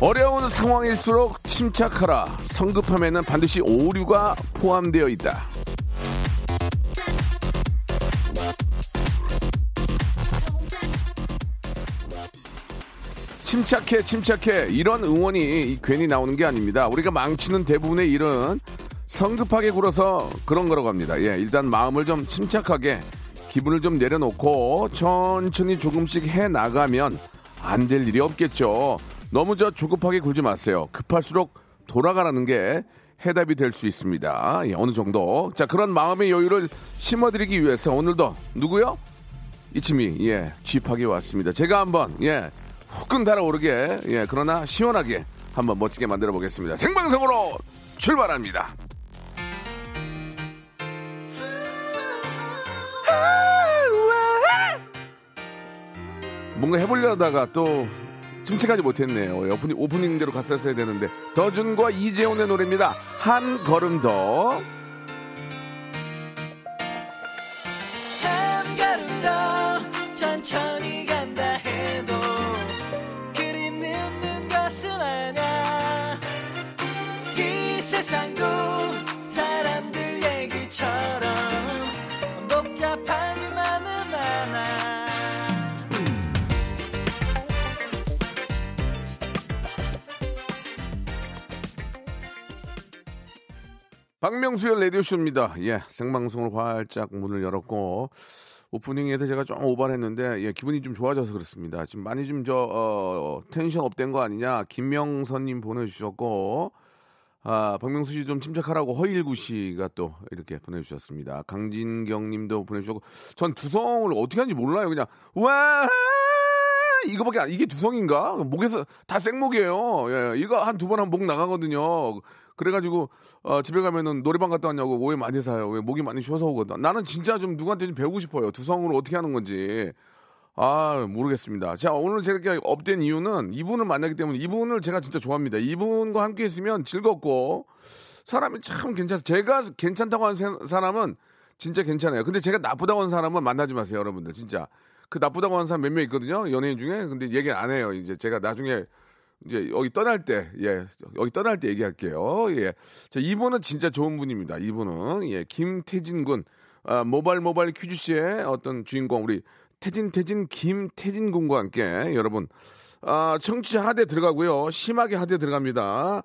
어려운 상황일수록 침착하라. 성급함에는 반드시 오류가 포함되어 있다. 침착해, 침착해. 이런 응원이 괜히 나오는 게 아닙니다. 우리가 망치는 대부분의 일은 성급하게 굴어서 그런 거라고 합니다. 예, 일단 마음을 좀 침착하게 기분을 좀 내려놓고 천천히 조금씩 해 나가면 안 될 일이 없겠죠. 너무 저 조급하게 굴지 마세요. 급할수록 돌아가라는 게 해답이 될 수 있습니다. 예, 어느 정도. 자, 그런 마음의 여유를 심어드리기 위해서 오늘도 누구요? 이치미, 예, 쥐파기 왔습니다. 제가 한번, 예, 후끈 달아오르게, 예, 그러나 시원하게 한번 멋지게 만들어 보겠습니다. 생방송으로 출발합니다. 뭔가 해보려다가 또 침착하지 못했네요. 오프닝, 오프닝대로 갔었어야 되는데. 더준과 이재훈의 노래입니다. 한 걸음 더. 박명수의 라디오쇼입니다. 예, 생방송으로 활짝 문을 열었고, 오프닝에서 제가 좀 오버를 했는데, 예, 기분이 좀 좋아져서 그렇습니다. 지금 많이 좀 저, 어, tension up된 거 아니냐, 김명선님 보내주셨고, 아, 박명수 씨 좀 침착하라고 허일구 씨가 또 이렇게 보내주셨습니다. 강진경 님도 보내주셨고, 전 두성을 어떻게 하는지 몰라요. 그냥, 와! 이거밖에 안, 이게 두성인가? 목에서 다 생목이에요. 예, 이거 한 두 번 하면 목 나가거든요. 그래가지고, 어, 집에 가면은 노래방 갔다 왔냐고 오해 많이 사요. 왜 목이 많이 쉬어서 오거든. 나는 진짜 좀 누구한테 좀 배우고 싶어요. 두성으로 어떻게 하는 건지. 아, 모르겠습니다. 자, 오늘 제가 이렇게 업된 이유는 이분을 만나기 때문에 이분을 제가 진짜 좋아합니다. 이분과 함께 있으면 즐겁고 사람이 참 괜찮아요. 제가 괜찮다고 하는 세- 사람은 진짜 괜찮아요. 근데 제가 나쁘다고 하는 사람은 만나지 마세요, 여러분들. 진짜. 그 나쁘다고 하는 사람 몇 명 있거든요. 연예인 중에. 근데 얘기 안 해요. 이제 제가 나중에 이제 여기 떠날 때, 예, 여기 떠날 때 얘기할게요. 예. 자, 이분은 진짜 좋은 분입니다. 이분은, 예, 김태진 군, 아, 모발 모발 퀴즈쇼의 어떤 주인공, 우리 태진, 태진, 김태진 군과 함께 여러분, 아, 청취자 하대 들어가고요. 심하게 하대 들어갑니다.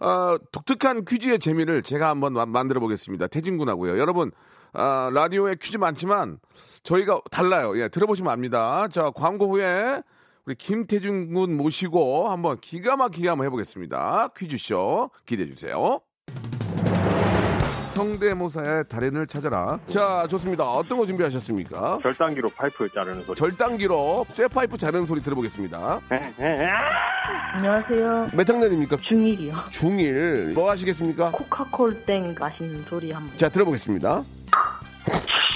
아, 독특한 퀴즈의 재미를 제가 한번 마- 만들어 보겠습니다. 태진 군하고요. 여러분, 아, 라디오에 퀴즈 많지만 저희가 달라요. 예, 들어보시면 압니다. 자, 광고 후에 우리 김태준 군 모시고 한번 기가 막히게 한번 해보겠습니다. 퀴즈쇼 기대해 주세요. 성대모사의 달인을 찾아라. 자, 좋습니다. 어떤 거 준비하셨습니까? 절단기로 파이프 자르는 소리. 절단기로 쇠 파이프 자르는 소리 들어보겠습니다. 안녕하세요. 몇 학년입니까? 중1이요. 중1. 뭐 하시겠습니까? 코카콜 땡 마시는 소리 한번. 자, 들어보겠습니다.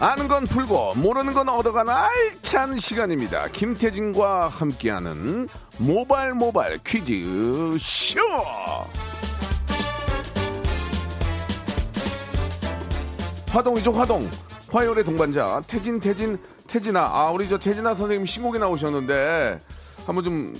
아는 건 풀고 모르는 건 얻어가는 알찬 시간입니다. 김태진과 함께하는 모발 모발 퀴즈 쇼. 화동이죠 화동. 화요일의 동반자 태진 태진 태진아. 아 우리 저 태진아 선생님 신곡이 나오셨는데 한번 좀,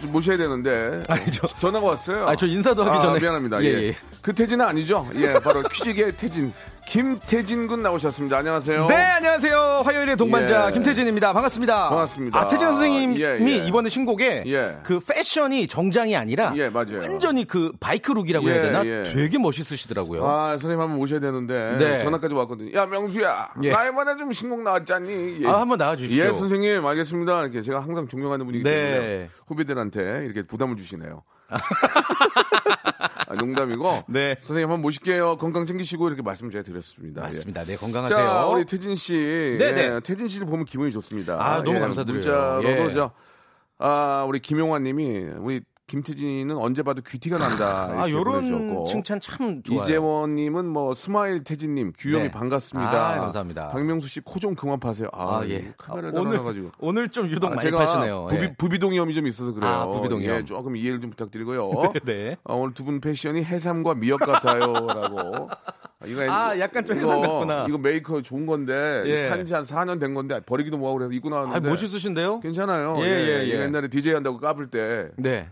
좀 모셔야 되는데 아니, 저- 전화가 왔어요. 아, 저 인사도 하기 아, 전에. 미안합니다. 예, 예, 예. 그 태진은 아니죠? 예, 바로 퀴즈계의 태진 김태진 군 나오셨습니다. 안녕하세요. 네, 안녕하세요. 화요일의 동반자 예. 김태진입니다. 반갑습니다. 반갑습니다. 아, 태진 선생님이 예, 예. 이번에 신곡에 예. 그 패션이 정장이 아니라 예, 맞아요. 완전히 그 바이크 룩이라고 예, 해야 되나? 예. 되게 멋있으시더라고요. 아, 선생님 한번 모셔야 되는데 네. 전화까지 왔거든요. 야, 명수야. 예. 나 이번에 좀 신곡 나왔잖니. 예. 아, 한번 나와 주십시오. 예, 선생님, 알겠습니다. 이렇게 제가 항상 존경하는 분이기 네. 때문에 후배들한테 이렇게 부담을 주시네요. 아, 농담이고. 네. 선생님 한번 모실게요. 건강 챙기시고 이렇게 말씀 제가 드렸습니다. 예. 맞습니다. 네, 건강하세요. 자, 우리 태진 씨. 네네. 예, 태진 씨를 보면 기분이 좋습니다. 아, 너무 감사드려요. 문자로도 예. 저, 아, 우리 김용환 님이 우리 김태진은 언제 봐도 귀티가 난다. 아, 요런. 칭찬 참 좋아요. 이재원님은 뭐 스마일 태진님 귀염이 네. 반갑습니다. 아, 감사합니다. 박명수 씨 코 좀 그만 파세요. 아, 아, 예. 카메라 아, 오늘 달아가지고. 오늘 좀 유독 아, 많이 제가 파시네요. 부비, 예. 부비동염이 좀 있어서 그래요. 아, 부비동염. 예, 조금 이해를 좀 부탁드리고요. 네. 아, 오늘 두 분 패션이 해삼과 미역 같아요라고. 아, 이거 아, 약간 좀 해삼 같구나. 이거 메이커 좋은 건데 예. 산지 한 4년 된 건데 버리기도 뭐하고 그래서 입고 아, 나왔는데 멋있으신데요? 괜찮아요. 예, 예, 예. 이거 옛날에 DJ 한다고 까불 때 네.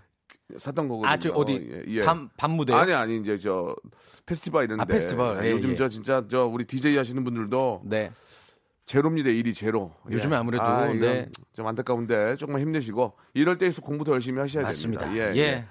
샀던 거거든요. 아, 저 어디 예, 예. 밤, 밤 무대? 아니 아니 이제 저 페스티벌 이런데 아, 페스티벌. 예, 요즘 예. 저 진짜 저 우리 DJ 하시는 분들도 네. 제로입니다 일이 제로 요즘에 아무래도, 아, 네. 좀 안타까운데 조금만 힘내시고 이럴 때일수록 공부 더 열심히 하셔야 맞습니다. 됩니다 예, 예. 예.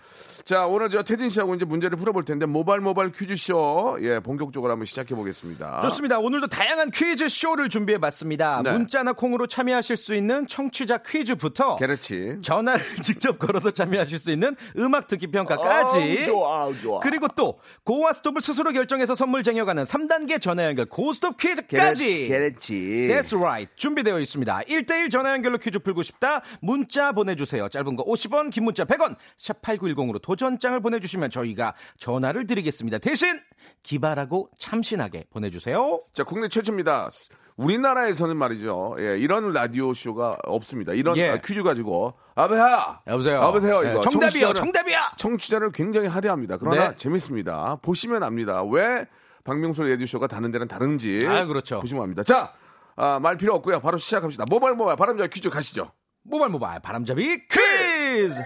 자 오늘 저 태진 씨하고 이제 문제를 풀어볼 텐데 모발 모발 퀴즈쇼 예 본격적으로 한번 시작해 보겠습니다 좋습니다. 오늘도 다양한 퀴즈 쇼를 준비해 봤습니다. 네. 문자나 콩으로 참여하실 수 있는 청취자 퀴즈부터 그렇지 전화를 직접 걸어서 참여하실 수 있는 음악 듣기 평가까지 아우, 좋아 아우, 좋아 그리고 또 고와 스톱을 스스로 결정해서 선물 쟁여가는 3단계 전화 연결 고스톱 퀴즈까지 그렇지 That's right. 준비되어 있습니다. 1대1 전화 연결로 퀴즈 풀고 싶다. 문자 보내주세요. 짧은 거 50원, 긴 문자 100원. 샵 8910으로 도 전장을 보내주시면 저희가 전화를 드리겠습니다. 대신 기발하고 참신하게 보내주세요. 자 국내 최초입니다 우리나라에서는 말이죠 예 이런 라디오 쇼가 없습니다 이런 예. 아, 퀴즈 가지고 아베야 여보세요. 아베세요 네, 이거 정답이요. 청취자를- 정답이야. 청취자를 굉장히 하대합니다. 그러나 네. 재밌습니다. 보시면 압니다. 왜 박명수 레디쇼가 다른 데는 다른지. 아, 그렇죠. 보시면 압니다. 자, 아, 말 필요 없고요. 바로 시작합시다. 모발 모발 바람잡이 퀴즈 가시죠. 모발 모발 바람잡이 퀴즈.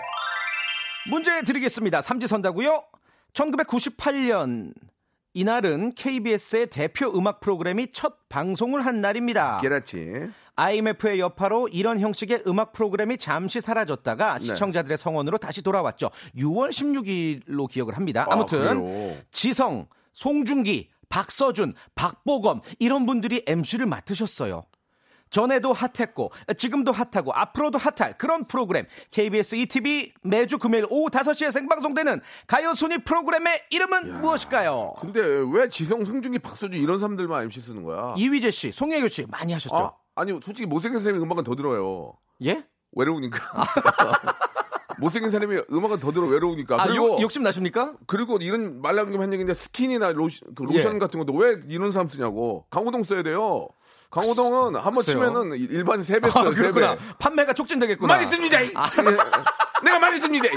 문제 드리겠습니다. 삼지선다고요. 1998년 이날은 KBS의 대표 음악 프로그램이 첫 방송을 한 날입니다. 그렇지. IMF의 여파로 이런 형식의 음악 프로그램이 잠시 사라졌다가 네. 시청자들의 성원으로 다시 돌아왔죠. 6월 16일로 기억을 합니다. 아, 아무튼 그래요? 지성, 송중기, 박서준, 박보검 이런 분들이 MC를 맡으셨어요. 전에도 핫했고 지금도 핫하고 앞으로도 핫할 그런 프로그램 KBS 2TV 매주 금요일 오후 5시에 생방송되는 가요 순위 프로그램의 이름은 무엇일까요? 근데 왜 지성, 송중기, 박서준 이런 사람들만 MC 쓰는 거야? 이휘재 씨, 송혜교 씨 많이 하셨죠? 아, 아니, 솔직히 못생긴 사람이 음악은 더 들어요. 예? 외로우니까. 못생긴 사람이 음악은 더 들어 외로우니까. 아, 그리고 욕, 욕심 나십니까? 그리고 이런 말랑금 한 얘기인데 스킨이나 로션, 그 로션 예. 같은 것도 왜 이런 사람 쓰냐고. 강호동 써야 돼요. 강호동은 한 번. 치면은 일반 세배 아. 그렇구나. 판매가 촉진되겠구나. 많이 듭니다. 이. 예. 내가 많이 듭니다. 이.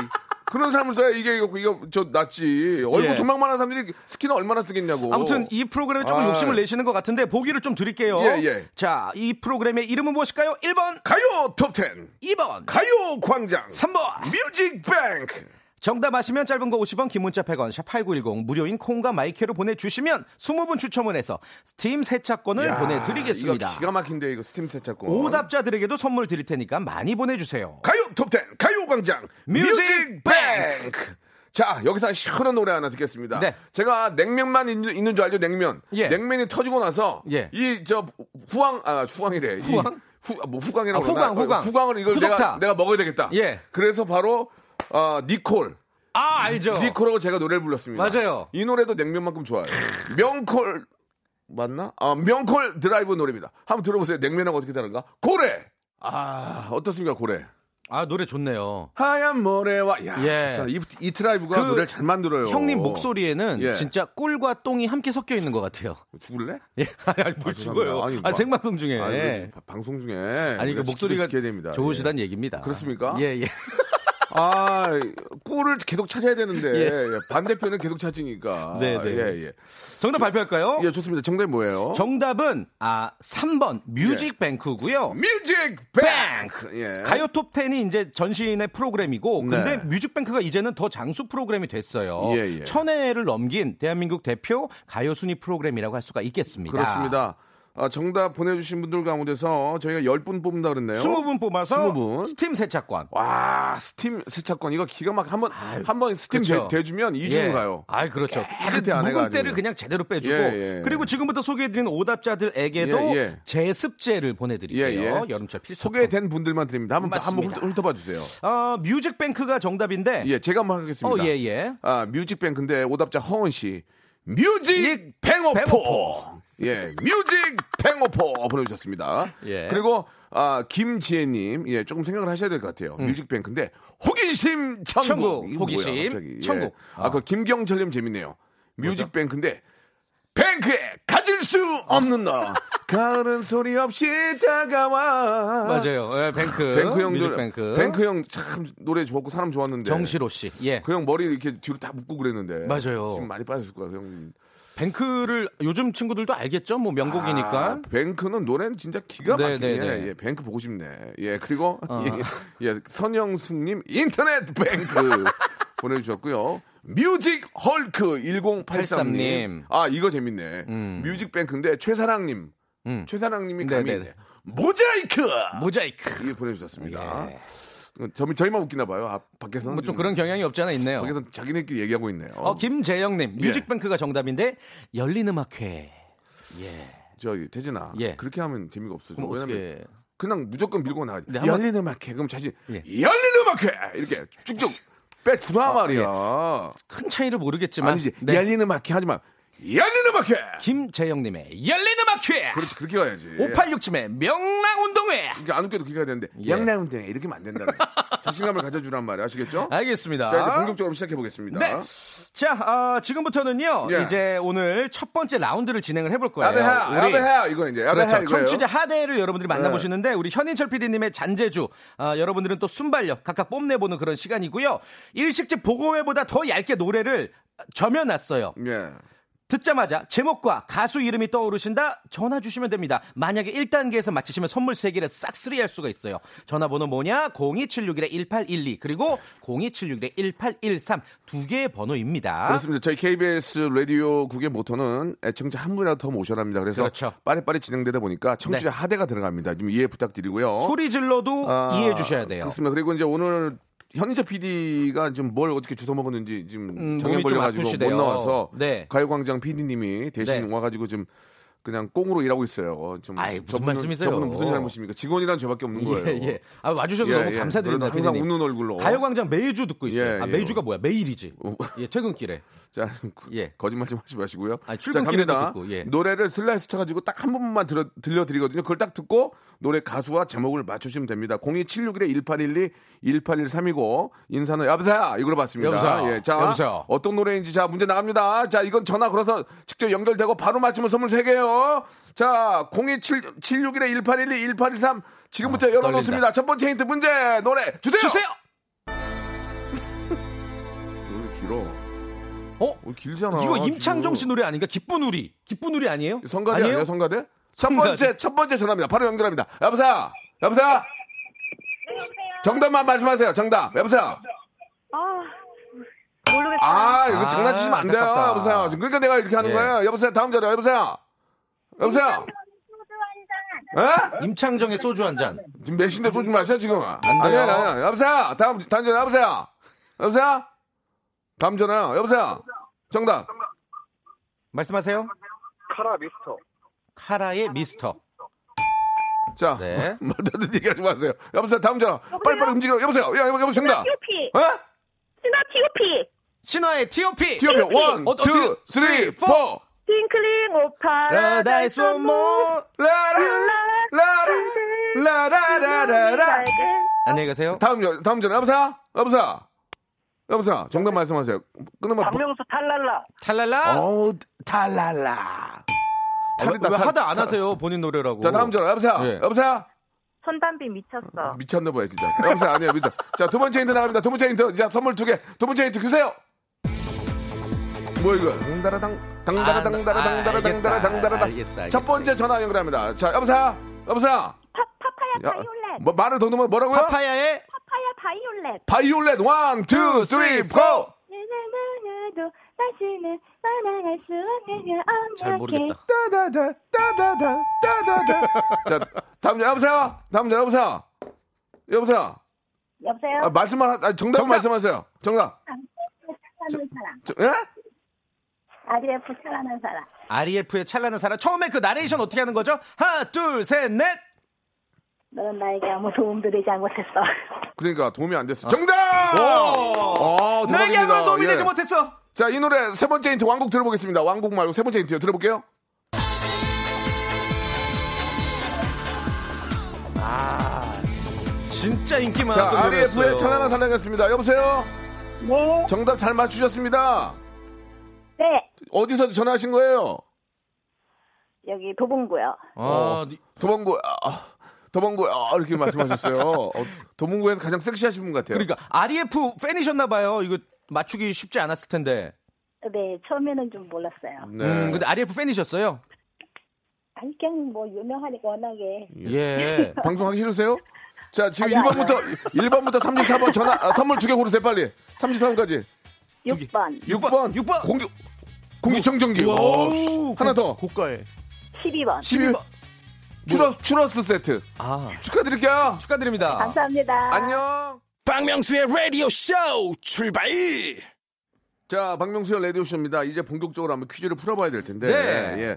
그런 사람을 써야 이게 이거, 이거 저 낫지. 얼굴 예. 조막만한 사람들이 스킨을 얼마나 쓰겠냐고. 아무튼 이 프로그램에 조금 아. 욕심을 내시는 것 같은데 보기를 좀 드릴게요. 예, 예. 자, 이 프로그램의 이름은 무엇일까요? 1번, 가요 톱10. 2번, 가요 광장. 3번. 뮤직뱅크. 정답 아시면 짧은 거 50원, 긴 문자 100원, 샵 8910 무료인 콩과 my K로 보내주시면 20분 추첨을 해서 스팀 세차권을 야, 보내드리겠습니다. 이거 기가 막힌데 이거 스팀 세차권. 오답자들에게도 선물 드릴 테니까 많이 보내주세요. 가요 톱10 가요 광장 뮤직뱅크. 자, 여기서 한 시원한 노래 하나 듣겠습니다. 네. 제가 냉면만 있는, 있는 줄 알죠, 냉면. 예. 냉면이 터지고 나서 예. 이저 후황 아, 후황이래. 이 후황? 후, 뭐 후광이라고 아, 후광? 후광. 후광을 이걸 후속타. 내가 내가 먹어야 되겠다. 예. 그래서 바로 어, 니콜. 아, 알죠. 니콜하고 제가 노래를 불렀습니다. 맞아요. 이 노래도 냉면만큼 좋아요. 명콜 맞나? 아, 명콜 드라이브 노래입니다. 한번 들어보세요. 냉면하고 어떻게 다른가? 고래. 아, 어떻습니까, 고래? 아 노래 좋네요. 하얀 모래와 야 예. 이, E-TRIBE가 그 노래를 잘 만들어요. 형님 목소리에는 예. 진짜 꿀과 똥이 함께 섞여 있는 것 같아요. 죽을래? 예, 아니 뭘 아, 죽어요. 아니, 아, 뭐- 생방송 중에. 아, 바- 방송 중에 아니 그 목소리가. 좋으시단 예. 얘기입니다. 그렇습니까? 예, 예. 아, 꿀을 계속 찾아야 되는데 예. 예, 반대편을 계속 찾으니까. 네, 네. 예, 예. 정답 발표할까요? 예, 좋습니다. 정답이 뭐예요? 정답은 아 3번 뮤직뱅크고요. 뮤직 뱅크. 예. 가요 톱10이 이제 전신의 프로그램이고 근데 네. 뮤직뱅크가 이제는 더 장수 프로그램이 됐어요. 예, 예. 천회를 넘긴 대한민국 대표 가요 순위 프로그램이라고 할 수가 있겠습니다. 그렇습니다. 아, 정답 보내주신 분들 가운데서 저희가 10분 뽑는다 그랬네요. 20분 뽑아서 20분. 스팀 세차권. 와, 스팀 세차권. 이거 기가 막 한번, 한번 스팀 그렇죠. 대, 주면 2주는 예. 가요. 아이 그렇죠. 깨끗해, 안 묵은. 때를 그냥 제대로 빼주고 예, 예. 그리고 지금부터 소개해드리는 오답자들에게도 예, 예. 제습제를 예, 보내드릴게요. 예. 여름철 필수. 소개된 분들만 드립니다. 한번, 한번 맞습니다. 훑- 훑어 봐 주세요. 어, 뮤직뱅크가 정답인데. 예, 제가 한번 하겠습니다. 어, 예, 예. 아, 뮤직뱅크인데 오답자 허은 씨. 뮤직 뱅오포. 예, 뮤직 뱅오포 보내주셨습니다. 예. 그리고 아, 김지혜님, 예, 조금 생각을 하셔야 될 것 같아요. 뮤직뱅크인데 호기심 천국. 천국, 호기심 뭐야, 갑자기. 예. 천국. 아, 그 김경철님 재밌네요. 뮤직뱅크인데 뱅크에 가질 수 없는 너. 가을은 소리 없이 다가와. 맞아요. 예, 뱅크. 뱅크 형들, 뮤직뱅크. 뱅크 형 참 노래 좋았고 사람 좋았는데. 정시로 씨. 예. 그 형 머리 이렇게 뒤로 다 묶고 그랬는데. 맞아요. 지금 많이 빠졌을 거야, 그 형. 뱅크를 요즘 친구들도 알겠죠? 뭐 명곡이니까. 아, 뱅크는 노래는 진짜 기가 네, 막히네. 네, 네. 예, 뱅크 보고 싶네. 예, 그리고 예, 예, 선영숙님 인터넷 뱅크 보내주셨고요. 뮤직 헐크 1083님. 83님. 아 이거 재밌네. 뮤직 뱅크인데 최사랑님, 음. 최사랑님이 네, 감히 네, 네. 모자이크 모자이크. 이게 보내주셨습니다. 예. 저, 저희만 웃기나 봐요. 아, 밖에서는 뭐좀 그런 경향이 없지 않아 있네요. 밖에서 자기네끼리 얘기하고 있네요. 어, 김재영님. 예. 뮤직뱅크가 정답인데 열린 음악회. 저기 태진아, 예. 그렇게 하면 재미가 없어져. 왜냐면 어떻게. 그냥 무조건 밀고 나가지. 네, 한번- 열린 음악회 그럼 자신 예. 열린 음악회 이렇게 쭉쭉 빼주라 아, 말이야. 큰 차이를 모르겠지만. 아니지 네. 열린 음악회 하지 마. 열린 음악회. 김재영님의 열린 음악회. 그렇지 그렇게 가야지. 5867의 명랑운동회. 이게 안 웃겨도 그렇게 가야 되는데 예. 영남운동회 이렇게 하면 안 된다. 자신감을 가져주란 말이야 아시겠죠? 알겠습니다. 자 이제 본격적으로 시작해 보겠습니다. 네. 자, 아, 지금부터는요. 예. 이제 오늘 첫 번째 라운드를 진행을 해볼 거예요. 야배하 우리- 야배하 이거 이제 야배하 그렇죠. 이거예요. 청취자 하대를 여러분들이 만나보시는데 우리 현인철 PD님의 잔재주 아, 여러분들은 또 순발력 각각 뽐내보는 그런 시간이고요. 일식집 보고회보다 더 얇게 노래를 점여놨어요. 예. 듣자마자 제목과 가수 이름이 떠오르신다 전화 주시면 됩니다. 만약에 1단계에서 맞히시면 선물 3개를 싹쓸이 할 수가 있어요. 전화번호 뭐냐? 02761-1812 그리고 02761-1813 두 개의 번호입니다. 그렇습니다. 저희 KBS 라디오 국의 모토는 애청자 한 분이라도 더 모셔랍니다. 그래서 그렇죠. 빠리빠리 진행되다 보니까 청취자 네. 하대가 들어갑니다. 좀 이해 부탁드리고요. 소리 질러도 아, 이해해 주셔야 돼요. 그렇습니다. 그리고 이제 오늘 현인철 PD가 좀뭘 어떻게 주워 먹었는지 지금 음, 정해 걸려가지고 못. 나와서 네. 가요광장 PD님이 대신 네. 와가지고 좀 그냥 꽁으로 일하고 있어요. 좀 아이, 무슨 저분은- 말씀이세요? 저분은 무슨 잘못입니까? 직원이란 죄밖에 없는 거예요. 예, 예. 아, 와주셔서 예, 너무 예. 감사드립니다. 항상. 웃는 얼굴로. 가요광장 매주 듣고 있어요. 예, 아, 예. 매주가 뭐야? 매일이지. 어. 예, 퇴근길에. 자, 예. 거짓말 좀 하지 마시고요. 아니, 자, 갑니다. 듣고, 예. 노래를 슬라이스 쳐가지고 딱한 번만 들려, 들려드리거든요. 그걸 딱 듣고 노래 가수와 제목을 맞추시면 됩니다. 02761-1812, 1813이고 인사는 여보세요 이걸로 받습니다. 여보세요? 예, 자, 여보세요? 어떤 노래인지 자 문제 나갑니다. 자, 이건 전화 걸어서 직접 연결되고 바로 맞추면 선물 3개요. 자, 02761-1812, 1813 지금부터 아, 열어놓습니다. 떨린다. 첫 번째 힌트 문제 노래 주세요. 주세요! 어? 어, 길잖아. 이거 임창정 씨. 노래 아닌가? 기쁜 우리. 기쁜 우리 아니에요? 성가대 아니에요? 아니에요? 성가대? 첫 성가대. 번째 첫 번째 전화입니다. 바로 연결합니다. 여보세요. 여보세요. 정답만 말씀하세요. 정답. 여보세요. 아, 모르겠어요. 아 이거 아, 장난치시면 안 돼요. 안타깝다. 여보세요. 지금 그러니까 내가 이렇게 하는 예. 거예요. 여보세요. 다음 전화. 여보세요. 여보세요. 에? 임창정의 소주 한 잔. 지금 몇 시인데 쏘지 마세요 지금. 돼요. 아니야 아니야. 여보세요. 다음 다음 전화. 여보세요. 여보세요. 다음 전화. 여보세요. 정답. 말씀하세요. 카라 미스터. 카라의 미스터. 자, 네. 말도 얘기하지 마세요. 여보세요. 다음 전화. 빨리 빨리 움직여. 여보세요. 야, 여보, 여보 정답. T.O.P. 어? 신화 T.O.P. 신화의 T.O.P. T.O.P. one, 어, two, three, four. Twinkling of pa. One more. 라라, 라라, 라라라라라. 안녕히 가세요. 다음 여, 다음 전화 여보세요? 여보세요? 여보세요? 정답 말씀하세요. 끊으면 박명수 탈랄라. 탈랄라. 어우 탈랄라. 탈이다, 왜 탈- 하다 안 탈- 하세요 본인 노래라고? 자 다음 전화 여보세요? 예. 여보세요? 손담비 미쳤어. 미쳤나 봐요 진짜. 여보세요 아니에요 미쳤. 자두 번째 힌트 나갑니다. 두 번째 힌트. 자 선물 두 개. 두 번째 힌트 주세요. 뭐 이거? 당다라당 당다라당 아, 아. 당다라당. 첫 번째 전화 연결합니다. 자 여보세요? 여보세요? 파, 파파야 야, 바이올렛. 뭐 말을 더 넣으면 뭐라고요? 파파야의 파파야 바이올렛. 바이올렛 one, two, three, four. 나도 다시는 사랑할 수 없는 잘 모르겠다. 따다다 따다다 따다다. 자 다음 전 여보세요? 다음 전 여보세요? 여보세요? 여보세요? 아, 말씀만 하- 아, 정답, 말씀하세요. 정답. 찬란한 사랑. 저, 예? RF 찬란한 사랑. REF의 찬란한 사랑. 처음에 그 나레이션 어떻게 하는 거죠? 하나, 둘, 셋, 넷. 너는 나에게 아무 도움도 되지 못했어. 그러니까 도움이 안 됐어. 정답! 오! 어, 나에게. 아무런 도움이 예. 되지 못했어. 자, 이 노래 세 번째 힌트 왕곡 들어보겠습니다. 왕곡 말고 세 번째 힌트요. 들어볼게요. 진짜 인기 자, 많았던 RF의 노래였어요. 찬란한 사랑이었습니다. 여보세요? 네, 정답 잘 맞추셨습니다. 네. 어디서 전화하신 거예요? 여기 도봉구요. 아, 니- 도봉구, 아, 도봉구, 아, 이렇게 말씀하셨어요. 어, 도봉구에서 가장 섹시하신 분 같아요. 그러니까 REF 팬이셨나 봐요. 이거 맞추기 쉽지 않았을 텐데. 네, 처음에는 좀 몰랐어요. 네. 음, 근데 REF 팬이셨어요? 아니, 그냥 뭐 유명하니까 워낙에. 예. 방송하기 싫으세요? 자, 지금 아니요, 1번부터, 1번부터 34번 전화, 아, 선물 두 개 고르세요, 빨리. 33번까지. 6번, 6번. 6번. 공기, 공기청정기. 어, 하나 더. 고가에. 12번. 12번. 추러스, 추러스 세트. 아, 축하드릴게요. 축하드립니다. 감사합니다. 안녕. 박명수의 라디오 쇼 출발 자, 박명수의 라디오 쇼입니다. 이제 본격적으로 한번 퀴즈를 풀어봐야 될 텐데. 네. 예.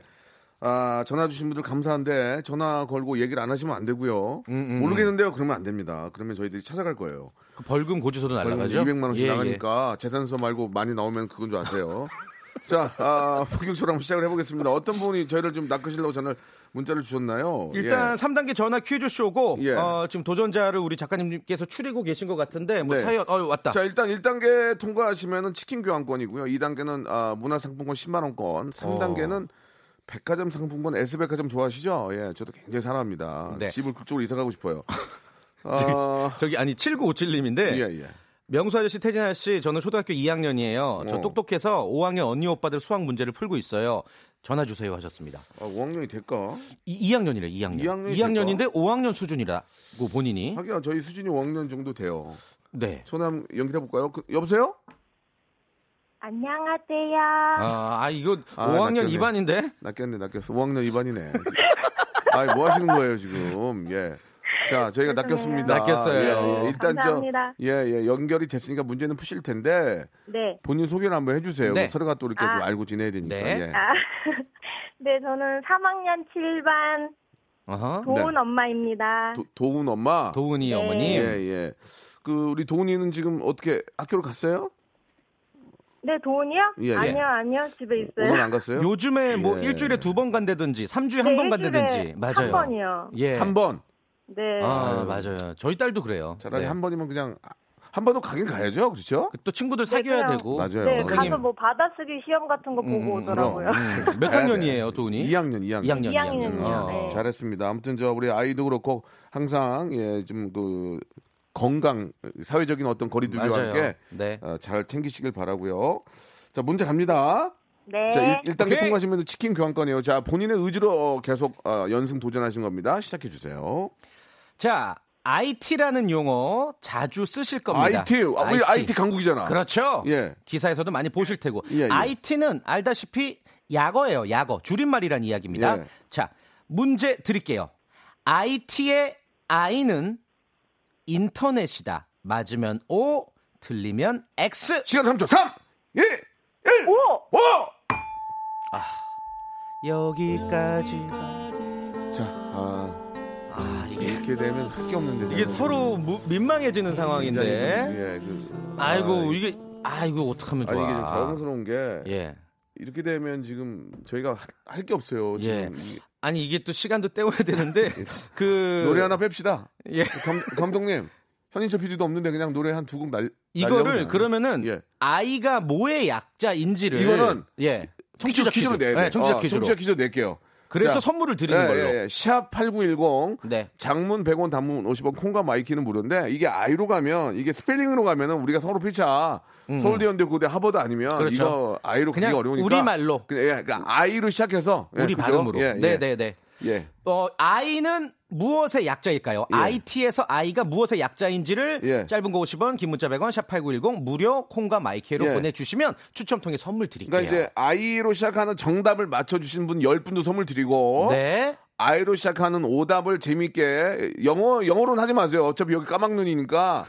아, 전화 주신 분들 감사한데, 전화 걸고 얘기를 안 하시면 안 되고요. 음, 음, 모르겠는데요? 그러면 안 됩니다. 그러면 저희들이 찾아갈 거예요. 그 벌금 고지서도 날라가죠? 200만 원씩 예, 예. 나가니까 재산서 말고 많이 나오면 그건 줄 아세요. 자, 아, 본격적으로 한번 시작을 해보겠습니다. 어떤 분이 저희를 좀 낚으시려고 전화 문자를 주셨나요? 일단 예. 3단계 전화 퀴즈 쇼고 예. 어, 지금 도전자를 우리 작가님께서 추리고 계신 것 같은데 뭐 네. 사연 어 왔다. 자, 일단 1단계 통과하시면은 치킨 교환권이고요. 2단계는 아, 문화상품권 10만 원권. 3단계는 백화점 상품권 S백화점 좋아하시죠? 예, 저도 굉장히 사랑합니다. 네. 집을 그쪽으로 이사 가고 싶어요. 아, 저기 아니 7957님인데 예, 예. 명수 아저씨, 태진 아저씨, 저는 초등학교 2학년이에요. 저 어. 똑똑해서 5학년 언니 오빠들 수학 문제를 풀고 있어요. 전화 주세요 하셨습니다. 아, 5학년이 될까? 이, 2학년이래, 2학년. 2학년이 2학년인데 5학년 수준이라고 본인이. 하기야 저희 수준이 5학년 정도 돼요. 네. 전화 한번 연결해 볼까요? 그, 여보세요? 안녕하세요. 아, 아, 이거 아, 5학년 낚였네. 2반인데? 낚였네, 낚였어. 5학년 2반이네. 아이, 뭐 하시는 거예요, 지금? 예. 자, 저희가 낚였습니다. 낚였어요. 예, 예. 일단 감사합니다. 저, 예, 예. 연결이 됐으니까 문제는 푸실 텐데, 네. 본인 소개를 한번 해주세요. 네. 서로가 또 이렇게 좀 아. 알고 지내야 되니까. 네. 예. 아, 네, 저는 3학년 7반 어허. 도훈 엄마입니다. 도, 도훈 엄마? 도훈이 네. 어머님. 예, 예. 그, 우리 도훈이는 지금 어떻게 학교를 갔어요? 네, 도훈이요? 예, 예. 아니요, 아니요. 집에 있어요. 오늘 안 갔어요? 요즘에 뭐 예. 일주일에 두 번 간다든지, 3주에 네, 한번 일주일에 간다든지. 맞아요. 한 번이요. 예. 한 번. 네. 아, 맞아요. 저희 딸도 그래요. 차라리 네. 한 번이면 그냥, 한 번은 가긴 가야죠. 그렇죠? 또 친구들 사귀어야 그냥- 되고. 맞아요. 네, 선생님. 가서 뭐 받아쓰기 시험 같은 거 보고 음, 오더라고요. 음. 몇 학년이에요, 도훈이? 2학년, 2학년. 2학년, 2학년이요. 2학년. 어. 네. 잘했습니다. 아무튼 저 우리 아이도 그렇고 항상 예, 좀그 건강 사회적인 어떤 거리두기와 맞아요. 함께 네. 어, 잘 챙기시길 바라고요. 자 문제 갑니다. 네. 자 1, 단계 오케이. 통과하시면 치킨 교환권이에요. 자 본인의 의지로 어, 계속 어, 연승 도전하신 겁니다. 시작해 주세요. 자, IT라는 용어 자주 쓰실 겁니다. IT, 아, 우리 IT 강국이잖아. 그렇죠. 예. 기사에서도 많이 보실 테고. 예, 예. IT는 알다시피 약어예요. 약어. 줄임말이란 이야기입니다. 예. 자, 문제 드릴게요. IT의 I는 인터넷이다. 맞으면 O, 틀리면 X. 시간 3초. 3, 2, 1, 오! 5. 여기까지. 자, 아, 아, 이게 이렇게 되면 할 게 없는데. 이게 서로 무- 민망해지는 상황인데. 예, 그, 아이고, 아, 이게 아이고 어떡 하면 좋아. 아니 이게 좀 당황스러운 게 예. 이렇게 되면 지금 저희가 할 게 없어요. 예. 아니 이게 또 시간도 때워야 되는데 그 노래 하나 뺍시다. 예. 감, 감독님 현인철 PD도 없는데 그냥 노래 한 두 곡 날. 이거를. 그러면은 예. 아이가 뭐의 약자인지를 이거는 예 청취자 퀴즈, 퀴즈로 퀴즈. 내야 돼. 네, 청취자 어, 퀴즈로. 청취자 퀴즈 낼게요. 그래서 자, 선물을 드리는 예, 걸로. 예, 예. 샵8910 네. 장문 100원 단문 50원 콩과 my K는 무료인데 이게 아이로 가면 이게 스펠링으로 가면은 우리가 서로 피차 서울대 연대 고대 하버드 아니면 음. 그렇죠. 이거 아이로 그냥 어려우니까 우리말로. 그냥, 예, 그러니까 아이로 시작해서 예, 우리? 발음으로. 예, 예. 네, 네, 네. 예. 어, I는 무엇의 약자일까요? 예. IT에서 I가 무엇의 약자인지를 예. 짧은 거 50원, 긴 문자 100원, 샵8910 무료 콩과 my K로 예. 보내주시면 추첨 통해 선물 드릴게요. 그러니까 이제 I로 시작하는 정답을 맞춰주신 분 10분도 선물 드리고 네. I로 시작하는 오답을 재밌게 영어 영어로는 하지 마세요. 어차피 여기 까막눈이니까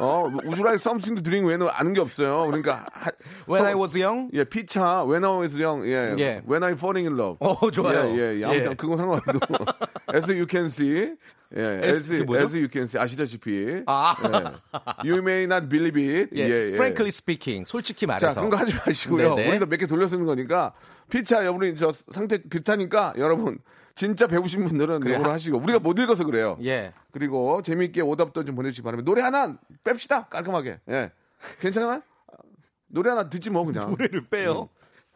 어 would you like something to drink 외에는 아는 게 없어요. 그러니까 하- When 서- I was young. 예 피차 When I was young 예, 예. When I falling in love 어, 좋아요. 예, 예, 예. 아무튼 예. 그건 상관없고 As you can see 예, as, 뭐죠? as you can see 아시다시피 아. 예. You may not believe it 예, 예, 예. frankly speaking, 솔직히 말해서. 자, 그런 거 하지 마시고요. 네네. 우리도 몇개 돌려 쓰는 거니까 피차 여러분이 저 상태 비슷하니까 여러분 진짜 배우신 분들은 그래, 하- 하시고 우리가 못 읽어서 그래요. 예. 그리고 재미있게 오답도 좀 보내주시기 바랍니다. 노래 하나 뺍시다 깔끔하게. 예, 괜찮아? 노래 하나 듣지 뭐 그냥. 노래를 빼요.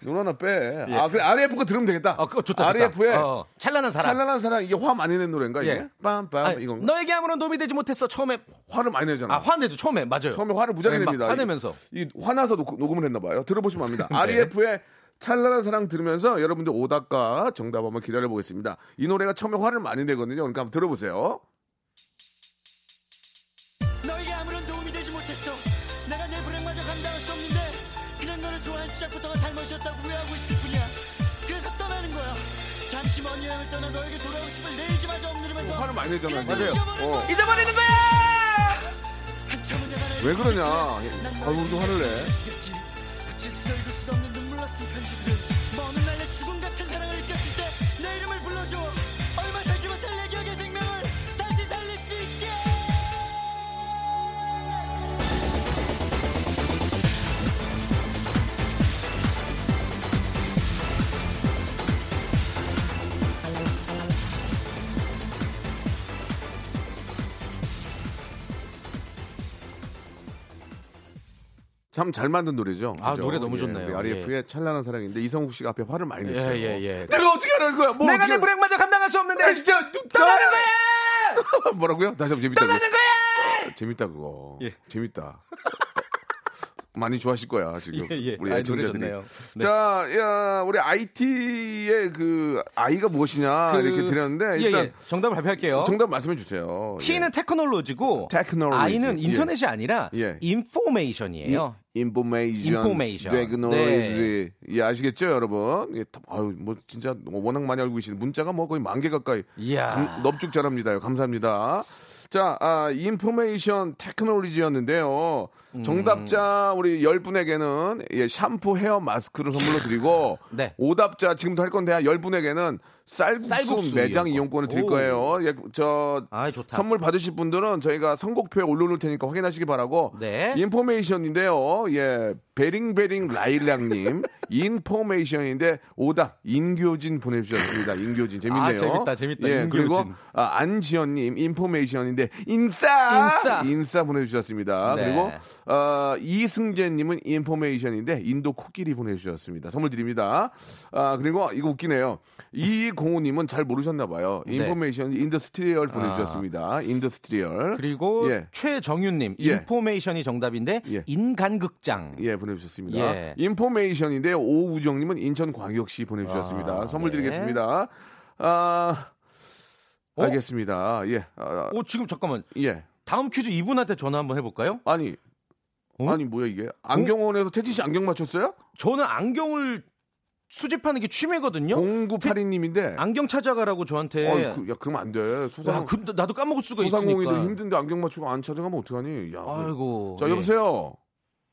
노래 하나 빼. 아 그래 RF 거 들으면 되겠다. 아, 그거 좋다. 좋다. RF에 어, 찬란한 사람. 찬란한 사람 이게 화 많이 낸 노래인가 이게? 예. 빰빰 이건 너에게 아무런 도움이 되지 못했어. 처음에 화를 많이 내잖아. 아 화내도 처음에 맞아요. 처음에 화를 무지하게 네, 막 냅니다. 화내면서. 이, 이 화나서 녹, 녹음을 했나 봐요. 들어보시면 압니다. 네. REF의 찬란한 사랑 들으면서 여러분들 오답과 정답 한번 기다려 보겠습니다. 이 노래가 처음에 화를 많이 내거든요. 그러니까 한번 들어보세요. 너에게 아무런 도움이 되지 못했어. 내가 내 불행마저 감당할 수 없는데 그냥 너를 좋아한 시작부터가 잘못이었다고 후회하고 있을 뿐이야. 그래서 떠나는 거야. 잠시 먼 여행을 떠나 너에게 돌아오고 싶을 내 의지마저 엎누르면서 화를 많이 내잖아요. 잊어버리는 어. 거야. 잊어버리는 거야. 왜 그러냐? 아유, 또 화를 내. 났은 편지들은 먼내 죽음 같은 사랑을 느꼈을 때 내 이름을 불러줘. 참 잘 만든 노래죠. 아, 그죠? 노래 너무 예, 좋네요. 우리 REF의 찬란한 사랑인데 이성욱 씨가 앞에 화를 많이 냈어요. 예, 예, 예. 내가 어떻게 하는 거야? 뭐 내가 내 불행마저 감당할 수 없는데 아, 진짜 떠나는 거야. 뭐라고요? 다시 한번 재밌다. 떠나는 거야. 재밌다 그거. 예. 재밌다. 많이 좋아하실 거야 지금 예, 예. 우리 아이, 애청자들이. 노래 좋네요. 네. 자, 야, 우리 IT의 그 아이가 무엇이냐 그- 이렇게 드렸는데 예, 일단 예. 정답을 발표할게요. 정답 말씀해 주세요. T는 테크놀로지고 technology. I는 예. 인터넷이 아니라 예. information이에요. information, information. technology. 예, 아시겠죠, 여러분? 예, 아유, 뭐 진짜 워낙 많이 알고 계시는 문자가 뭐 거의 만 개 가까이. 감- 넙죽 잘합니다. 감사합니다. 자, 아, information technology였는데요. 음. 정답자 우리 10분에게는 예, 샴푸 헤어 마스크를 선물로 드리고 네. 오답자 지금도 할 건데 10분에게는 쌀국수, 쌀국수 매장 이용권. 이용권을 드릴 오. 거예요. 예, 저 아이. 선물 받으실 분들은 저희가 선곡표에 올려놓을 테니까 확인하시기 바라고. 네. information인데요. 예, 베링베링 라일락님 information인데 오답 인교진 보내주셨습니다. 인교진 재밌네요. 아, 재밌다, 재밌다. 예, 그리고 인교진. 아, 안지연님 information인데 인싸 인싸. 인싸 보내주셨습니다. 네. 그리고 어, 이승재님은 information인데 인도 코끼리 보내주셨습니다. 선물 드립니다. 아 그리고 이거 웃기네요. 이공우님은 잘 모르셨나 봐요. 네. information industrial 보내주셨습니다. industrial. 그리고 예. 최정윤님 예. information이 정답인데 예. 인간극장. 예, 보내주셨습니다. 예. information인데 오우정님은 인천광역시 보내주셨습니다. 아, 선물 네. 드리겠습니다. 아, 어? 알겠습니다. 예, 아, 오 지금 잠깐만 예. 다음 퀴즈 이분한테 전화 한번 해볼까요? 아니, 어? 아니 뭐야 이게? 안경원에서 태진 씨 안경 맞췄어요? 저는 안경을 수집하는 게 취미거든요. 0982님인데. 안경 찾아가라고 저한테. 어, 그, 야, 그러면 안 돼. 야, 소상, 그, 나도 까먹을 수가 소상공인들 있으니까. 힘든데 안경 맞추고 안 찾아가면 어떡하니? 야, 아이고. 자, 예. 여보세요?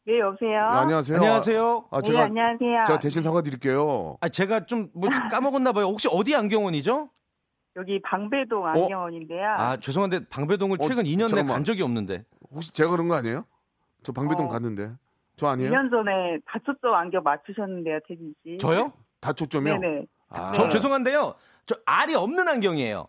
네, 여보세요. 네, 안녕하세요. 안녕하세요. 아, 네, 제가, 안녕하세요. 제가 대신 사과드릴게요. 아, 제가 좀 뭐 까먹었나 봐요. 혹시 어디 안경원이죠? 여기 방배동 안경원인데요. 아, 죄송한데 방배동을 어, 최근 2년 내 잠깐만. 간 적이 없는데. 혹시 제가 그런 거 아니에요? 저 방배동 어. 갔는데. 저 아니에요? 2년 전에 다초점 안경 맞추셨는데요, 태진 씨. 저요? 다초점이요? 네네. 아, 저 네. 죄송한데요. 저 알이 없는 안경이에요.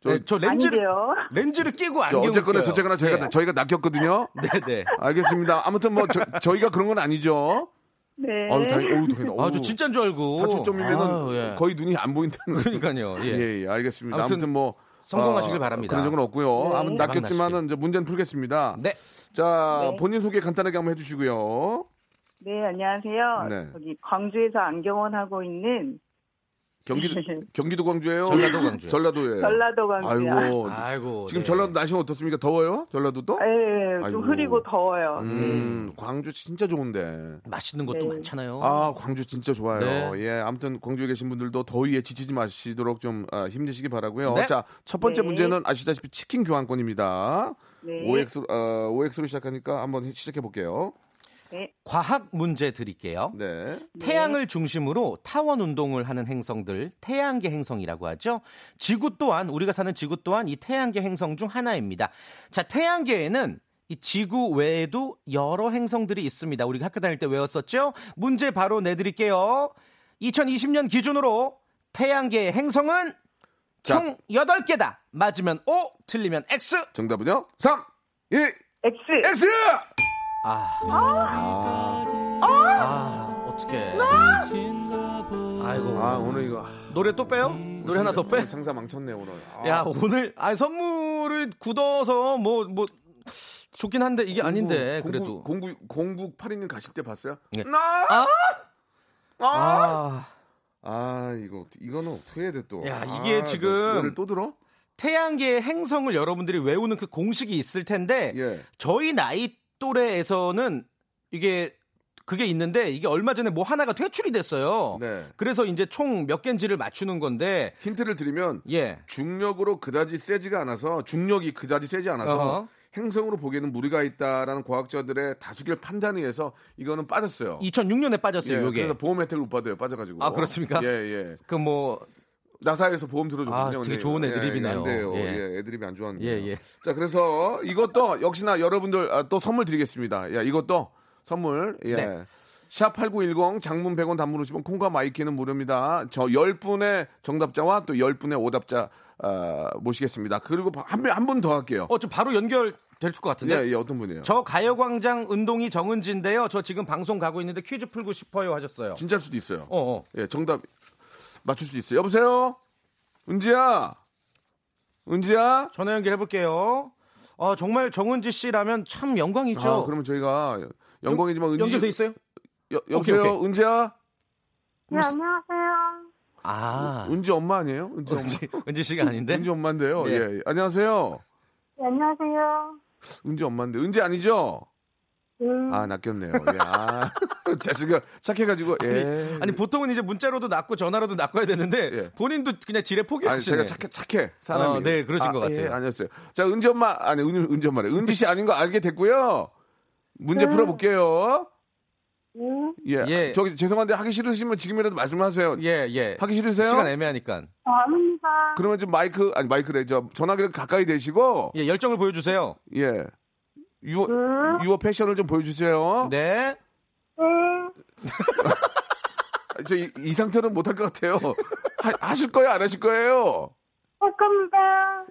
저, 네, 저 렌즈를 아니래요. 렌즈를 끼고 저 안경 어쨌거나. 저쨌거나 저희가 네. 저희가 낚였거든요. 네, 네. 알겠습니다. 아무튼 뭐 저, 희가 그런 건 아니죠. 네. 아유 다행. 어우 다행이다. 아, 저 진짜인 줄 알고. 다초점이면은 아유, 예. 거의 눈이 안 보인다는. 그러니까요. 예. 예, 예, 알겠습니다. 아무튼 아무튼, 뭐 성공하시길 어, 바랍니다. 그런 적은 없고요. 네. 아무튼 낚였지만은 이제 문제는 풀겠습니다. 네. 자, 네. 본인 소개 간단하게 한번 해주시고요. 네, 안녕하세요. 네. 저기 광주에서 안경원 하고 있는 경기도 경기도 광주예요. 전라도 광주요. 전라도예요. 전라도 광주야. 아이고. 아이고. 지금 네. 전라도 날씨는 어떻습니까? 더워요? 전라도도? 예, 아이고. 좀 흐리고 더워요. 음, 광주 진짜 좋은데. 맛있는 것도 네. 많잖아요. 아, 광주 진짜 좋아요. 네. 예, 아무튼 광주에 계신 분들도 더위에 지치지 마시도록 좀 아, 힘내시기 바라고요. 네. 자, 첫 번째 네. 문제는 아시다시피 치킨 교환권입니다. 네. OX 어, OX로 시작하니까 한번 시작해 볼게요. 네. 과학 문제 드릴게요. 네. 태양을 중심으로 타원 운동을 하는 행성들 태양계 행성이라고 하죠. 지구 또한 우리가 사는 지구 또한 이 태양계 행성 중 하나입니다. 자, 태양계에는 이 지구 외에도 여러 행성들이 있습니다. 우리가 학교 다닐 때 외웠었죠? 문제 바로 내드릴게요. 2020년 기준으로 태양계의 행성은 자. 총 8개다. 맞으면 O, 틀리면 X. 정답은요? 3 2 X. X! 아, 아, 아, 어떡해. 아이고. 아, 오늘 이거 노래 또 빼요? 노래 하나 더 빼? 오늘 장사 망쳤네, 오늘. 아, 야 오늘 아 선물을 굳어서 뭐 뭐 좋긴 한데 이게 아닌데 공부, 그래도 공부 공부 8인님 가실 때 봤어요? 예. 나! 아! 아! 아 아, 이거 이거는 어떻게 해야 돼 또? 야, 아, 이게 지금- 노래를 또 들어? 태양계의 행성을 여러분들이 외우는 그 공식이 있을 텐데 예. 저희 나이 또래에서는 이게 그게 있는데 이게 얼마 전에 뭐 하나가 퇴출이 됐어요. 네. 그래서 이제 총 몇 개인지를 맞추는 건데 힌트를 드리면 예. 중력으로 그다지 세지가 않아서 중력이 그다지 세지 않아서 어허. 행성으로 보기에는 무리가 있다라는 과학자들의 다수결 판단에 의해서 이거는 빠졌어요. 2006년에 빠졌어요, 예, 요게. 그래서 보험 혜택을 못 받아요. 빠져가지고. 아, 그렇습니까? 예, 예. 그뭐 나사에서 보험 들어줬거든요. 아, 되게 좋은 예, 애드립이네요. 안 돼요. 예. 예, 애드립이 안 좋았는데. 예, 예. 자, 그래서 이것도 역시나 여러분들 아, 또 선물 드리겠습니다. 야, 이것도 선물. 예. 네. 샵8910 장문 100원 단문 50원 콩과 my K는 무료입니다. 저 10분의 정답자와 또 10분의 오답자 아, 모시겠습니다. 그리고 한분 더 할게요. 어, 좀 바로 연결 될 것 같은데. 예, 예, 어떤 분이에요? 저 가요광장 운동이 정은지인데요. 저 지금 방송 가고 있는데 퀴즈 풀고 싶어요 하셨어요. 진짜일 수도 있어요. 어, 어. 예, 정답 맞출 수 있어요. 여보세요? 은지야? 은지야? 전화 연결해 볼게요. 어, 정말 정은지 씨라면 참 영광이죠. 아, 그러면 저희가 영광이지만 은지 연결돼 있어요? 여, 여보세요? 오케이, 오케이. 은지야? 네, 안녕하세요. 아, 은지 엄마 아니에요? 은지 엄마. 은지, 은지 씨가 아닌데? 은지 엄마인데요. 네. 예. 예. 안녕하세요. 네, 안녕하세요. 은지 엄마인데 은지 아니죠? 네. 아, 낚였네요. 예. 아. 자식이 착해가지고 예. 아니 보통은 이제 문자로도 낚고 전화로도 낚아야 되는데 예. 본인도 그냥 지레 아니, 포기하시네. 제가 착해, 착해. 사람이. 어, 네, 그러신 것 같아요. 예, 아니었어요. 자, 은지 엄마, 아니, 은, 은지 엄마래. 은지 씨 아닌 거 알게 됐고요. 문제 풀어볼게요. 네. 예. 예. 저기, 죄송한데 하기 싫으시면 지금이라도 말씀하세요. 예, 예. 하기 싫으세요? 시간 애매하니까. 아닙니다. 그러면 좀 마이크, 아니, 마이크래. 저 전화기를 가까이 대시고, 예, 열정을 보여주세요. 예. 유어, 유어 패션을 좀 보여주세요. 네. 아, 저 이, 이 상태는 못할 것 같아요. 하, 실 거예요? 안 하실 거예요? 할 겁니다.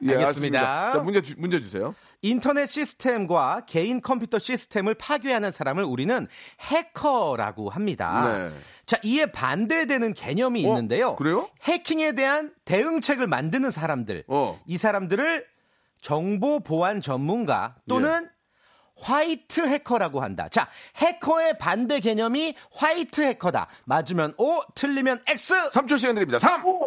예, 알겠습니다. 자, 문제, 주- 문제 주세요. 인터넷 시스템과 개인 컴퓨터 시스템을 파괴하는 사람을 우리는 해커라고 합니다. 네. 자, 이에 반대되는 개념이 어? 있는데요. 그래요? 해킹에 대한 대응책을 만드는 사람들. 어. 이 사람들을 정보 보안 전문가 또는 예. 화이트 해커라고 한다. 자, 해커의 반대 개념이 화이트 해커다. 맞으면 O, 틀리면 X. 3초 시간 드립니다. 3, 5!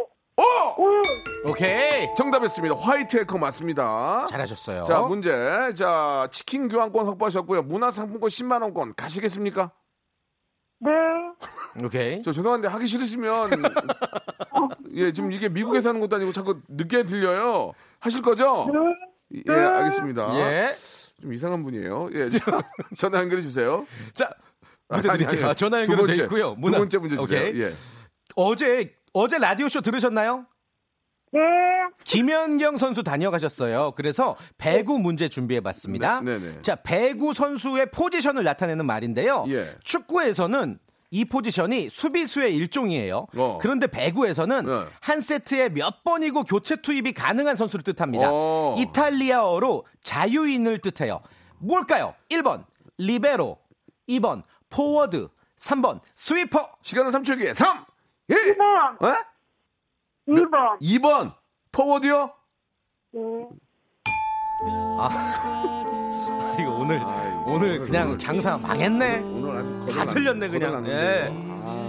오케이. 정답했습니다. 화이트 해커 맞습니다. 잘하셨어요. 자, 문제. 자, 치킨 교환권 확보하셨고요. 문화상품권 10만원권 가시겠습니까? 네. 오케이. 저 죄송한데 하기 싫으시면. 예, 지금 이게 미국에서 하는 것도 아니고 자꾸 늦게 들려요. 하실 거죠? 예, 알겠습니다. 예. 좀 이상한 분이에요. 예, 자, 전화 연결해 주세요. 자, 문제 아니, 드릴게요. 아니, 전화 두 연결돼 번째, 있고요. 두 문화- 번째 문제 주세요. 오케이. 예. 어제 어제 라디오 쇼 들으셨나요? 네. 김연경 선수 다녀가셨어요. 그래서 배구 문제 준비해 봤습니다. 네, 네, 네. 자, 배구 선수의 포지션을 나타내는 말인데요. 예. 축구에서는 이 포지션이 수비수의 일종이에요. 어. 그런데 배구에서는 네. 한 세트에 몇 번이고 교체 투입이 가능한 선수를 뜻합니다. 어. 이탈리아어로 자유인을 뜻해요. 뭘까요? 1번 리베로, 2번 포워드, 3번 스위퍼. 시간은 3초기에 3, 1. 2번, 어? 2번. 2번 포워드요? 네. 이거 오늘 아이고, 오늘 오늘 그냥 오늘 장사 망했네. 오늘 아주 다 틀렸네 그냥. 예.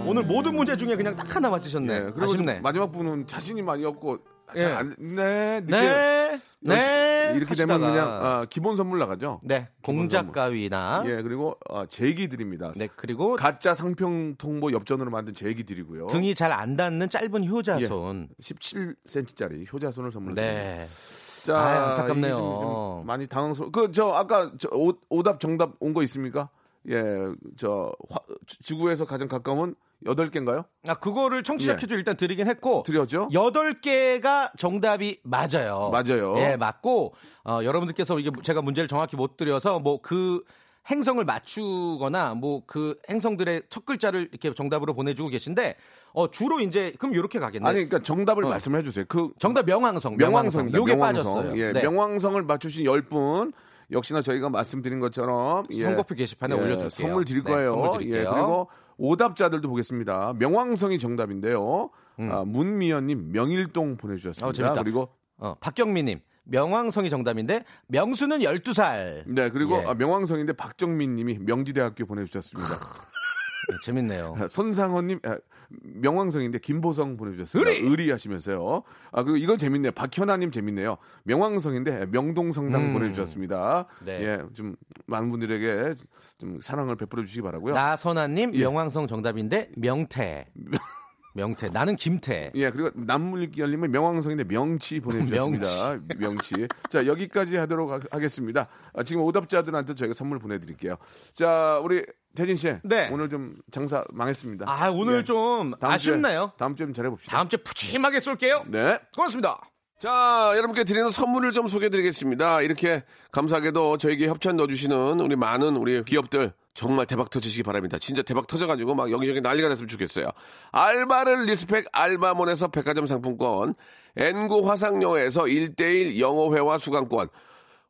오늘 모든 문제 중에 그냥 딱 하나 맞히셨네. 예, 그리고 좀 아쉽네. 마지막 분은 자신이 많이 없고 예. 잘 안, 네, 네, 네. 이렇게 되면 하시다가. 그냥 아, 기본 선물 나가죠. 네 공작 가위나 예, 그리고 어, 제기 드립니다. 네 그리고 가짜 상평 통보 엽전으로 만든 제기 드리고요. 등이 잘 안 닿는 짧은 효자손. 17cm짜리 효자손을 선물로 드립니다. 네. 자, 아유, 안타깝네요. 좀, 좀 많이 당황스러워. 그저 아까 저 오, 오답 정답 온 거 있습니까? 예, 저 화- 지구에서 가장 가까운 여덟 개인가요? 아 그거를 청취자 예. 퀴즈 일단 드리긴 했고 드렸죠? 여덟 개가 정답이 맞아요. 맞아요. 예, 맞고 어, 여러분들께서 이게 제가 문제를 정확히 못 드려서 뭐 그 행성을 맞추거나 뭐 그 행성들의 첫 글자를 이렇게 정답으로 보내주고 계신데 어, 주로 이제 그럼 이렇게 가겠네. 아니, 그러니까 정답을 어. 말씀해 주세요. 그 정답 명왕성. 명왕성입니다. 요게 명왕성. 빠졌어요. 예, 네. 명왕성을 맞추신 10분 역시나 저희가 말씀드린 것처럼 예, 선곡표 게시판에 올려둘게요. 선물 드릴 네, 거예요. 선물 드릴게요. 예, 그리고 오답자들도 보겠습니다. 명왕성이 정답인데요. 아, 문미연님 명일동 보내주셨습니다. 음. 어. 그리고 어, 박경미님 명왕성이 정답인데 명수는 12살. 네 그리고 예. 아, 명왕성인데 박정민 님이 명지대학교 보내주셨습니다. 네, 재밌네요. 손상원님 아, 명왕성인데 김보성 보내주셨습니다. 의리! 하시면서요. 아 그리고 이건 재밌네요. 박현아님 재밌네요. 명왕성인데 명동성당 음. 보내주셨습니다. 네. 예, 좀 많은 분들에게 좀 사랑을 베풀어 주시기 바라고요. 나선아님 예. 명왕성 정답인데 명태. 명태. 나는 김태. 예, 그리고 남물기열님은 명왕성인데 명치 보내주셨습니다. 명치. 자, 여기까지 하도록 하- 하겠습니다. 아, 지금 오답자들한테 저희가 선물 보내드릴게요. 자, 우리 태진 씨. 네. 오늘 좀 장사 망했습니다. 아 오늘 예. 좀 다음 아쉽네요. 다음 주에 좀 잘해봅시다. 다음 주에 푸짐하게 쏠게요. 네. 고맙습니다. 자, 여러분께 드리는 선물을 좀 소개해드리겠습니다. 이렇게 감사하게도 저에게 협찬 넣어주시는 우리 많은 우리 기업들 정말 대박 터지시기 바랍니다. 진짜 대박 터져가지고 막 여기저기 난리가 됐으면 좋겠어요. 알바를 respect 알바몬에서 백화점 상품권, N구 화상영어에서 1대1 영어회화 수강권,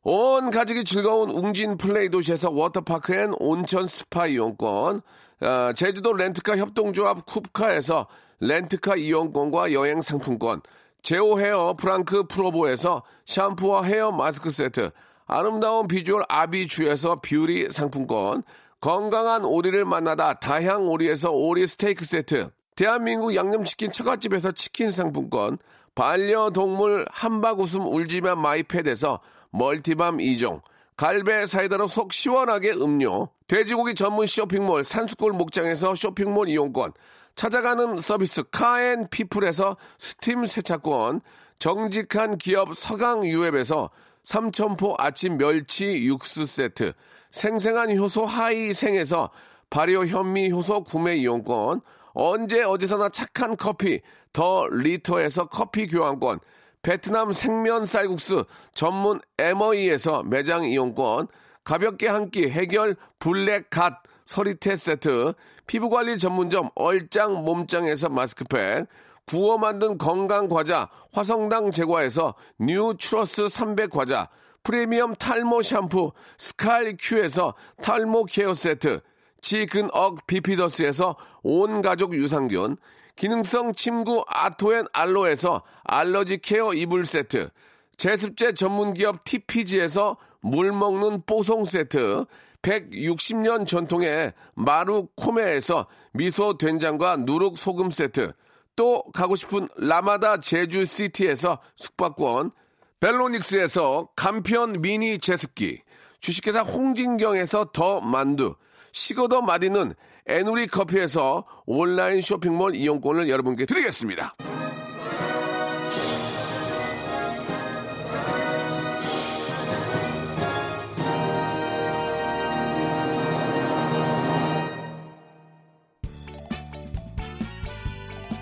온 가족이 즐거운 웅진 플레이 도시에서 워터파크 and 온천 스파 이용권, 아, 제주도 렌트카 협동조합 쿱카에서 렌트카 이용권과 여행 상품권, 제오 헤어 프랑크 프로보에서 샴푸와 헤어 마스크 세트, 아름다운 비주얼 아비주에서 뷰티 상품권, 건강한 오리를 만나다 다향 오리에서 오리 스테이크 세트, 대한민국 양념치킨 처갓집에서 치킨 상품권, 반려동물 한바구음 울지만 마이패드에서 멀티밤 2종, 갈배 사이다로 속 시원하게 음료, 돼지고기 전문 쇼핑몰 산수골 목장에서 쇼핑몰 이용권, 찾아가는 서비스 카앤피플에서 스팀 세차권, 정직한 기업 서강유앱에서 삼천포 아침 멸치 육수 세트, 생생한 효소 하이생에서 발효 현미 효소 구매 이용권, 언제 어디서나 착한 커피 더 리터에서 커피 교환권, 베트남 생면 쌀국수 전문 에머이에서 매장 이용권, 가볍게 한 끼 해결 블랙 갓 서리태 세트, 피부관리 전문점 얼짱 몸짱에서 마스크팩, 구워 만든 건강 과자 화성당 제과에서 뉴트러스 300 과자, 프리미엄 탈모 샴푸 스칼 큐에서 탈모 케어 세트, 지근억 비피더스에서 온 가족 유산균, 기능성 침구 아토앤 알로에서 알러지 케어 이불 세트, 제습제 전문기업 TPG에서 물 먹는 뽀송 세트, 160년 전통의 마루 코메에서 미소 된장과 누룩 소금 세트, 또 가고 싶은 라마다 제주시티에서 숙박권, 벨로닉스에서 간편 미니 제습기, 주식회사 홍진경에서 더 만두, 식어도 맛있는 에누리 커피에서 온라인 쇼핑몰 이용권을 여러분께 드리겠습니다.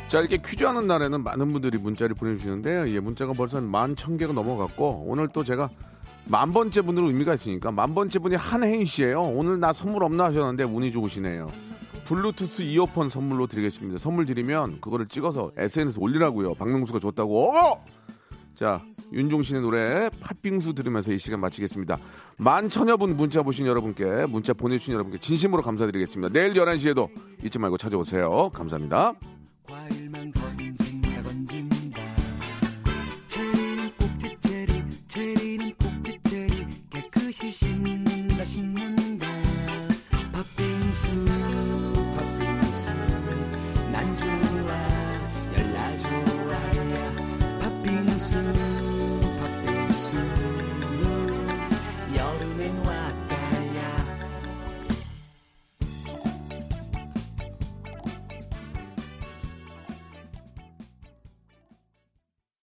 자 이렇게 퀴즈 하는 날에는 많은 분들이 문자를 보내주시는데요. 예, 문자가 벌써 만천 개가 넘어갔고 오늘 또 제가 만 번째 분으로 의미가 있으니까 만 번째 분이 한혜인 씨예요. 오늘 나 선물 없나 하셨는데 운이 좋으시네요. 블루투스 이어폰 선물로 드리겠습니다. 선물 드리면 그거를 찍어서 SNS 올리라고요. 박명수가 줬다고. 어! 자, 윤종신의 노래 팥빙수 들으면서 이 시간 마치겠습니다. 만 천여 분 문자 보신 여러분께 문자 보내주신 여러분께 진심으로 감사드리겠습니다. 내일 11시에도 잊지 말고 찾아오세요. 감사합니다. 과